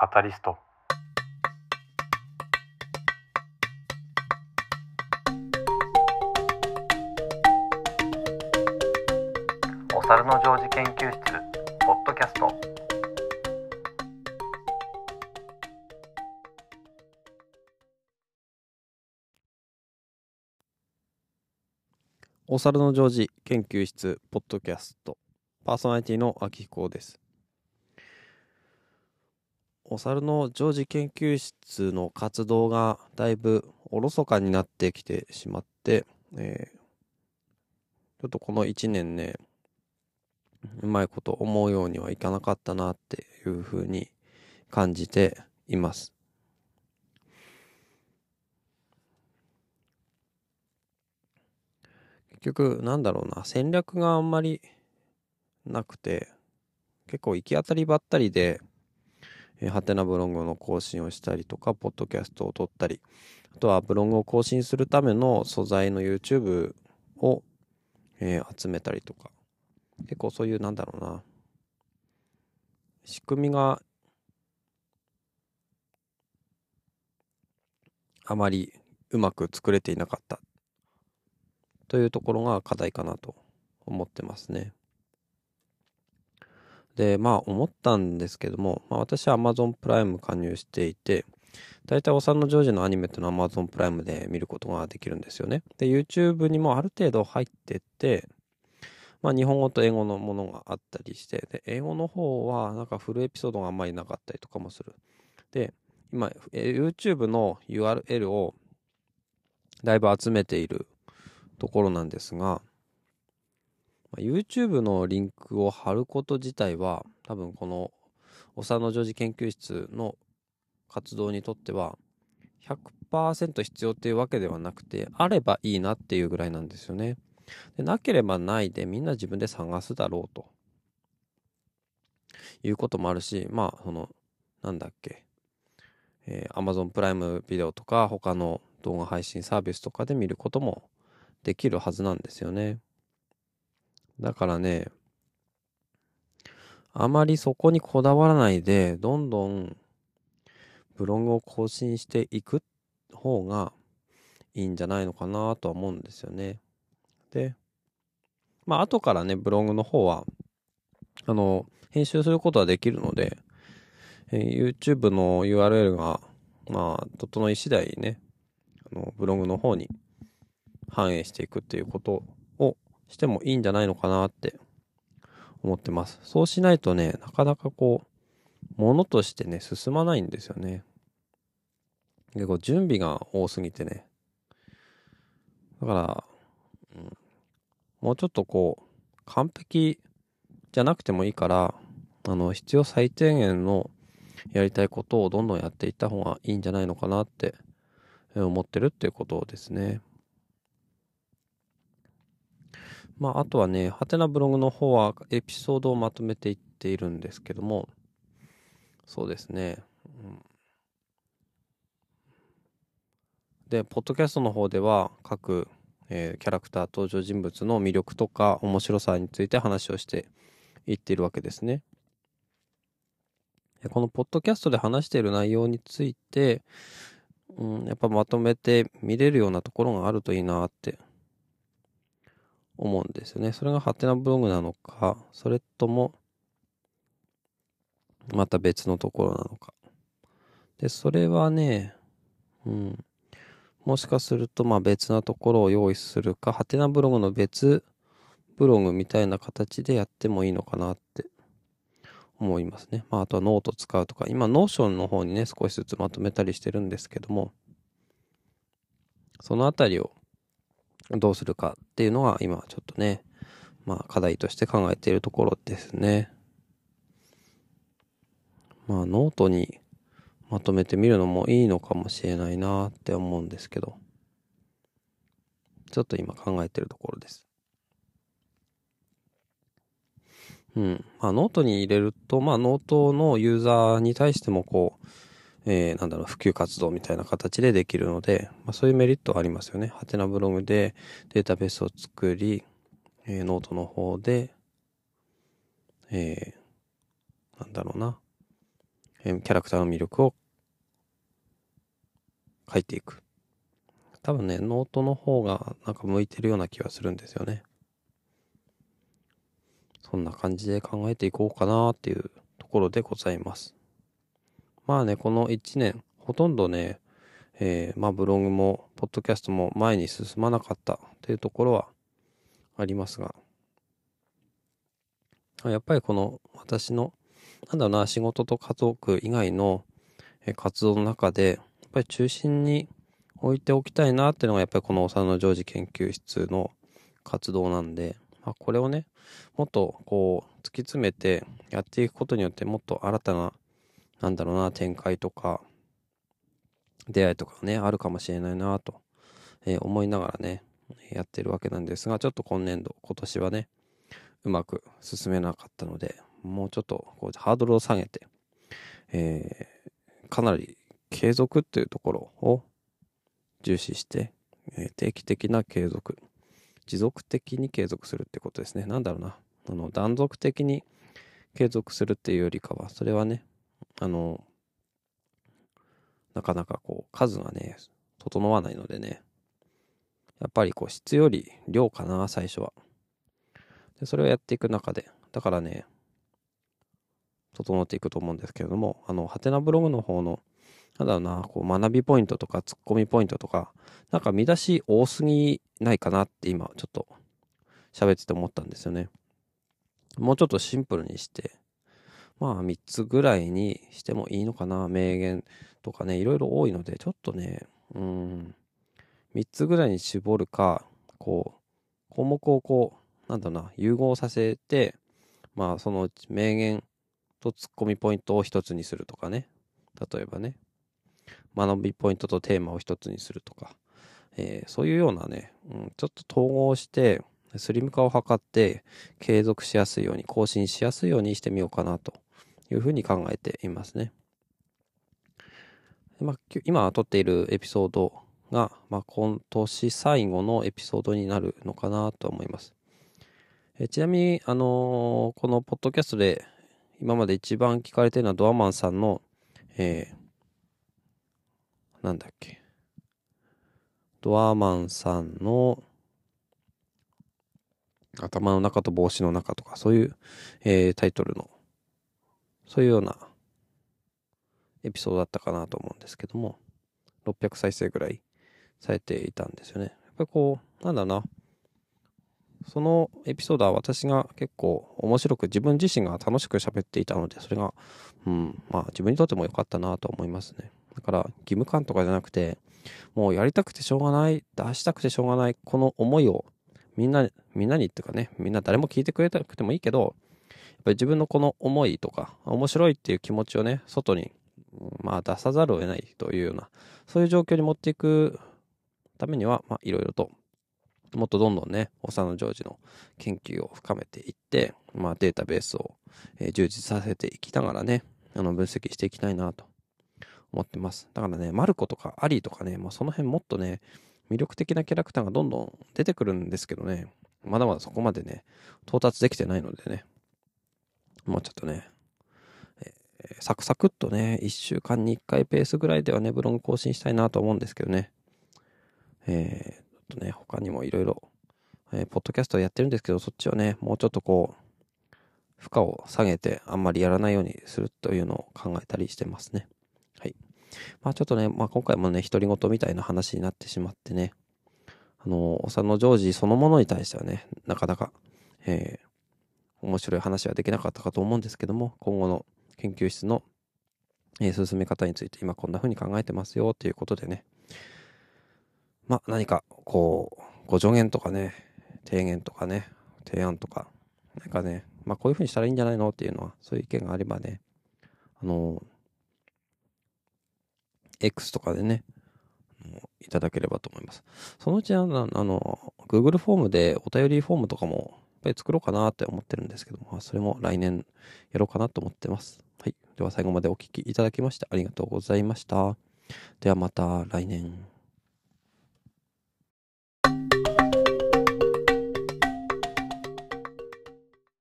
カタリスト。お猿のジョージ研究室ポッドキャスト。お猿のジョージ研究室ポッドキャスト。パーソナリティの秋彦です。お猿のジョージ研究室の活動がだいぶおろそかになってきてしまって、えーちょっとこの1年ねうまいこと思うようにはいかなかったなっていうふうに感じています。結局なんだろうな戦略があんまりなくて結構行き当たりばったりでえーハテナブログの更新をしたりとかポッドキャストを撮ったりあとはブログを更新するための素材の YouTube を、えー集めたりとか。結構そういうなんだろうな。仕組みがあまりうまく作れていなかった。というところが課題かなと思ってますね。で、まあ思ったんですけども、まあ私は Amazon プライム加入していて、大体おさんのジョージのアニメっていうのは Amazon プライムで見ることができるんですよね。で、YouTube にもある程度入ってて、まあ日本語と英語のものがあったりして、で、英語の方はなんかフルエピソードがあんまりなかったりとかもする。で、今、YouTube の URL をだいぶ集めているところなんですが、まあ YouTube のリンクを貼ること自体は多分このおさのジョージ研究室の活動にとっては100%必要っていうわけではなくてあればいいなっていうぐらいなんですよね。でなければないでみんな自分で探すだろうということもあるしまあそのなんだっけ、えー Amazon プライムビデオとか他の動画配信サービスとかで見ることもできるはずなんですよね。だからね、あまりそこにこだわらないで、どんどんブログを更新していく方がいいんじゃないのかなとは思うんですよね。で、まあ後からね、ブログの方は、あの、編集することはできるので、えー YouTube の URL が、まあ、整い次第ね、あのブログの方に反映していくっていうことをしてもいいんじゃないのかなって思ってます。そうしないとね、なかなかこう、ものとしてね、進まないんですよね。結構準備が多すぎてね。だから、うん、もうちょっとこう、完璧じゃなくてもいいから、あの、必要最低限のやりたいことをどんどんやっていった方がいいんじゃないのかなって思ってるっていうことですね。まあ、あとはね、ハテナブログの方はエピソードをまとめていっているんですけども、そうですね。うんで、ポッドキャストの方では各、えーキャラクター登場人物の魅力とか面白さについて話をしていっているわけですね。このポッドキャストで話している内容について、うん、やっぱまとめて見れるようなところがあるといいなって思うんですよね。それがハテナブログなのか、それとも、また別のところなのか。で、それはね、うん、もしかすると、まあ別なところを用意するか、はてなブログの別ブログみたいな形でやってもいいのかなって思いますね。まああとはノート使うとか、今 Notion の方にね、少しずつまとめたりしてるんですけども、そのあたりをどうするかっていうのが今ちょっとね、まあ課題として考えているところですね。まあノートにまとめてみるのもいいのかもしれないなって思うんですけど、ちょっと今考えてるところです。うん。まあノートに入れると、まあノートのユーザーに対してもこう、えーなんだろう、普及活動みたいな形でできるので、まあ、そういうメリットはありますよね。はてなブログでデータベースを作り、えーノートの方で、えーなんだろうな、えーキャラクターの魅力を書いていく。多分ね、ノートの方がなんか向いてるような気がするんですよね。そんな感じで考えていこうかなっていうところでございます。まあね、この1年、ほとんどね、えーまあブログも、ポッドキャストも前に進まなかったというところはありますが、やっぱりこの私の、なんだろうな、仕事と家族以外の活動の中で、やっぱり中心に置いておきたいなっていうのが、やっぱりこの幼のジョージ研究室の活動なんで、まあ、これをね、もっとこう、突き詰めてやっていくことによって、もっと新たな、なんだろうな、展開とか、出会いとかね、あるかもしれないなと、え思いながらね、やってるわけなんですが、ちょっと今年度、今年はね、うまく進めなかったので、もうちょっとこうハードルを下げて、えーかなり継続っていうところを重視して、えー定期的な継続、持続的に継続するってことですね。なんだろうな。あの、断続的に継続するっていうよりかは、それはね、あの、なかなかこう、数がね、整わないのでね、やっぱりこう、質より量かな、最初は。で、それをやっていく中で、だからね、整っていくと思うんですけれども、あの、ハテナブログの方の、なんだろうな、こう、学びポイントとか、ツッコミポイントとか、なんか見出し多すぎないかなって今、ちょっと喋ってて思ったんですよね。もうちょっとシンプルにして、まあ3つぐらいにしてもいいのかな、名言とかね、いろいろ多いので、ちょっとね、うん、3つぐらいに絞るか、こう、項目をこう、なんだな、融合させて、まあその名言とツッコミポイントを一つにするとかね、例えばね、学びポイントとテーマを一つにするとか、えーそういうようなね、うん、ちょっと統合して、スリム化を図って、継続しやすいように、更新しやすいようにしてみようかなというふうに考えていますね。まあ、今撮っているエピソードが、まあ、今年最後のエピソードになるのかなと思います。えちなみに、あのーこのポッドキャストで今まで一番聞かれてるのはドアマンさんの、えーなんだっけ。ドアマンさんの頭の中と帽子の中とか、そういう、えータイトルの、そういうようなエピソードだったかなと思うんですけども、600再生ぐらいされていたんですよね。やっぱりこう、なんだな、そのエピソードは私が結構面白く自分自身が楽しく喋っていたので、それが、うん、まあ自分にとっても良かったなと思いますね。だから義務感とかじゃなくて、もうやりたくてしょうがない、出したくてしょうがない、この思いをみんな、みんなにっていうかね、みんな誰も聞いてくれなくてもいいけど、ぱり自分のこの思いとか、面白いっていう気持ちをね、外に、まあ出さざるを得ないというような、そういう状況に持っていくためには、まあいろいろと、もっとどんどんね、幼ジョージの研究を深めていって、まあデータベースを、えー充実させていきながらね、あの分析していきたいなと思ってます。だからね、マルコとかアリーとかね、まあ、その辺もっとね、魅力的なキャラクターがどんどん出てくるんですけどね、まだまだそこまでね、到達できてないのでね、もうちょっとね、サクサクっとね、1週間に1回ペースぐらいではね、ブログ更新したいなと思うんですけどね、えー、ちょっとね、他にもいろいろ、えーポッドキャストやってるんですけど、そっちをね、もうちょっとこう、負荷を下げてあんまりやらないようにするというのを考えたりしてますね。はい。まあちょっとね、まあ今回もね、独り言みたいな話になってしまってね、あの、おさのジョージそのものに対してはね、なかなか、えー面白い話はできなかったかと思うんですけども、今後の研究室の、えー進め方について今こんな風に考えてますよということでね、まあ何かこう、ご助言とかね、提言とかね、提案とか、なんかね、まあこういう風にしたらいいんじゃないのっていうのは、そういう意見があればね、あの、X とかでね、いただければと思います。そのうちあの、あの Google フォームでお便りフォームとかも、ぱり作ろうかなって思ってるんですけども、まあそれも来年やろうかなと思ってます。はい。では最後までお聴きいただきましてありがとうございました。ではまた来年。